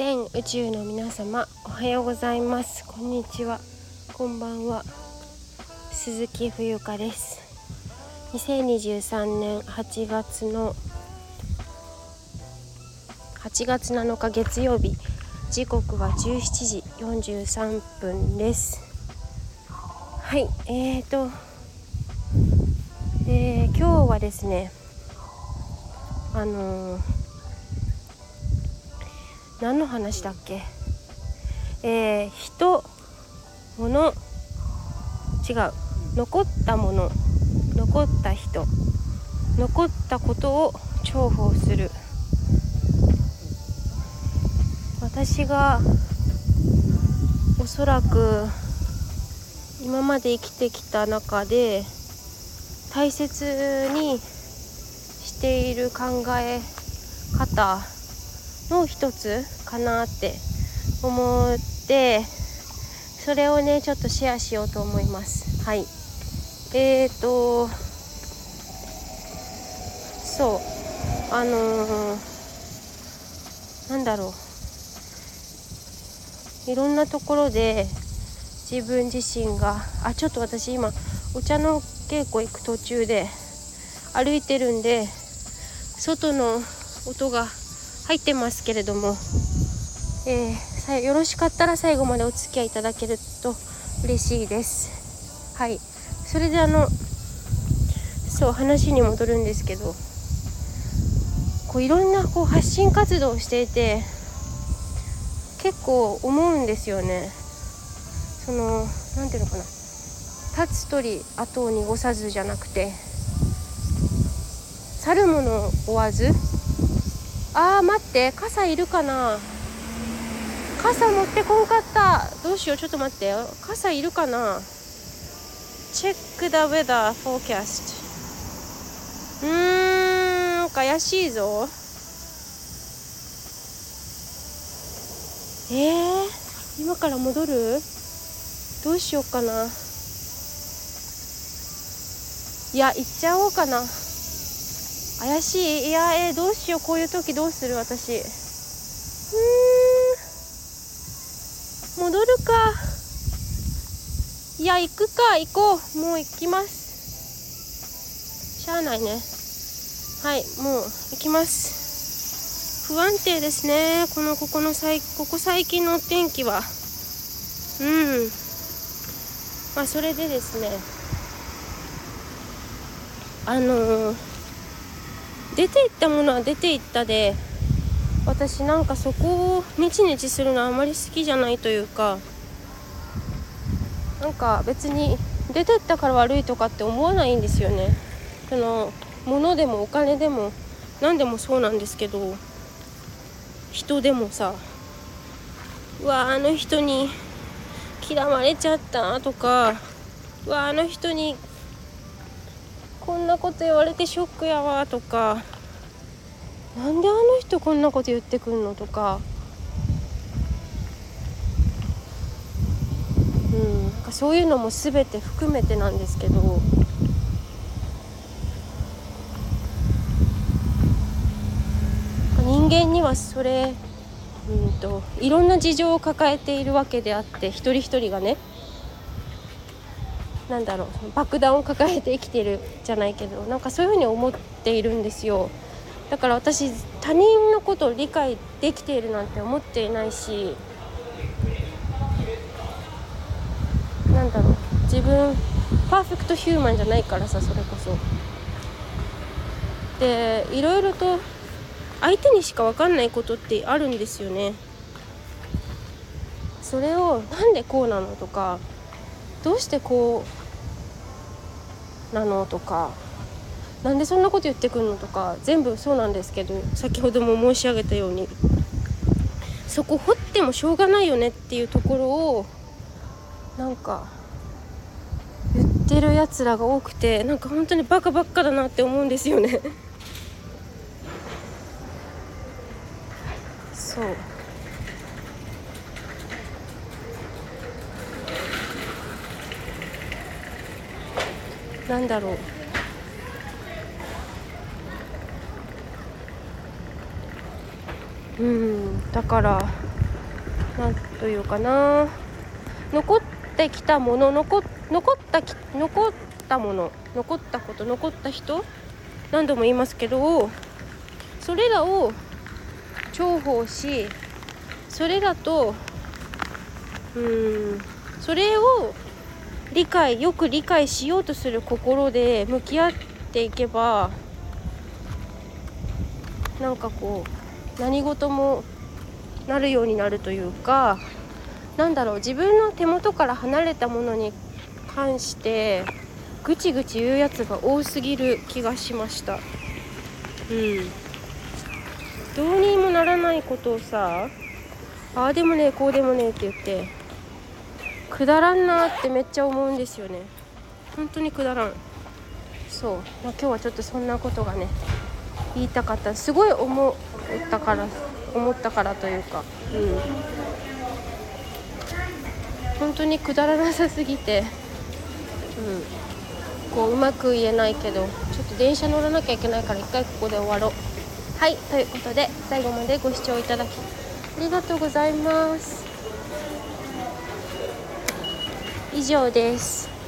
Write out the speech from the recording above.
全宇宙の皆様おはようございます。こんにちは。こんばんは。鈴木冬香です。2023年8月の8月7日月曜日。時刻は17時43分です。はいえーと、えー、今日はですねあのー何の話だっけ？えー、人物。違う。残ったもの。残った人。残ったことを重宝する。私がおそらく今まで生きてきた中で大切にしている考え方の一つかなって思ってそれをねちょっとシェアしようと思います。はい。えーとそう。あのー、なんだろう。いろんなところで自分自身があちょっと私今お茶の稽古行く途中で歩いてるんで外の音が入ってますけれども、えー、よろしかったら最後までお付き合いいただけると嬉しいです。はい。それであのそう話に戻るんですけどこういろんなこう発信活動をしていて結構思うんですよね。その何ていうのかな。立つ鳥後を濁さずじゃなくて去る者を追わずあー待って傘いるかな？傘持ってこんかった。どうしようちょっと待って傘いるかな？チェックダウェダーフォーキャストうーん怪しいぞ。えー、今から戻る？どうしようかな。いや行っちゃおうかな。怪しい。いやえー、どうしよう。こういう時どうする？私。うーん。戻るか。いや行くか。行こう。もう行きます。しゃあないね。はいもう行きます。不安定ですね。このここの最ここ最近の天気は。うん。まあそれでですね。あのー出ていったものは出ていったで私なんかそこをネチネチするのはあまり好きじゃないというかなんか別に出てったから悪いとかって思わないんですよね。その物でもお金でも何でもそうなんですけど人でもさうわあの人に嫌われちゃったとかうわあの人にこんなこと言われてショックやわとかなんであの人こんなこと言ってくんのとか。うんそういうのも全て含めてなんですけど。人間にはそれうんといろんな事情を抱えているわけであって一人一人がねなんだろう爆弾を抱えて生きてるじゃないけどなんかそういうふうに思っているんですよ。だから私他人のことを理解できているなんて思っていないしなんだろう自分パーフェクトヒューマンじゃないからさそれこそ。でいろいろと相手にしか分かんないことってあるんですよね。それをなんでこうなのとかどうしてこうなのとかなんでそんなこと言ってくんのとか全部そうなんですけど先ほども申し上げたようにそこ掘ってもしょうがないよねっていうところをなんか言ってるやつらが多くてなんか本当にバカばっかだなって思うんですよね。そう。なんだろう。うんだからなんというかな。残ってきたもの残残ったき残ったもの残ったこと残った人何度も言いますけどそれらを重宝しそれだとうんそれを理解よく理解しようとする心で向き合っていけばなんかこう何事もなるようになるというかなんだろう自分の手元から離れたものに関してぐちぐち言うやつが多すぎる気がしました。うん。どうにもならないことをさああでもねこうでもねって言ってくだらんなってめっちゃ思うんですよね。本当にくだらん。そう、まあ、今日はちょっとそんなことがね言いたかった。すごい思ったから思ったからというか。うん。本当にくだらなさすぎて。うん。こううまく言えないけどちょっと電車乗らなきゃいけないから一回ここで終わろう。はい。ということで最後までご視聴いただきありがとうございます。以上です。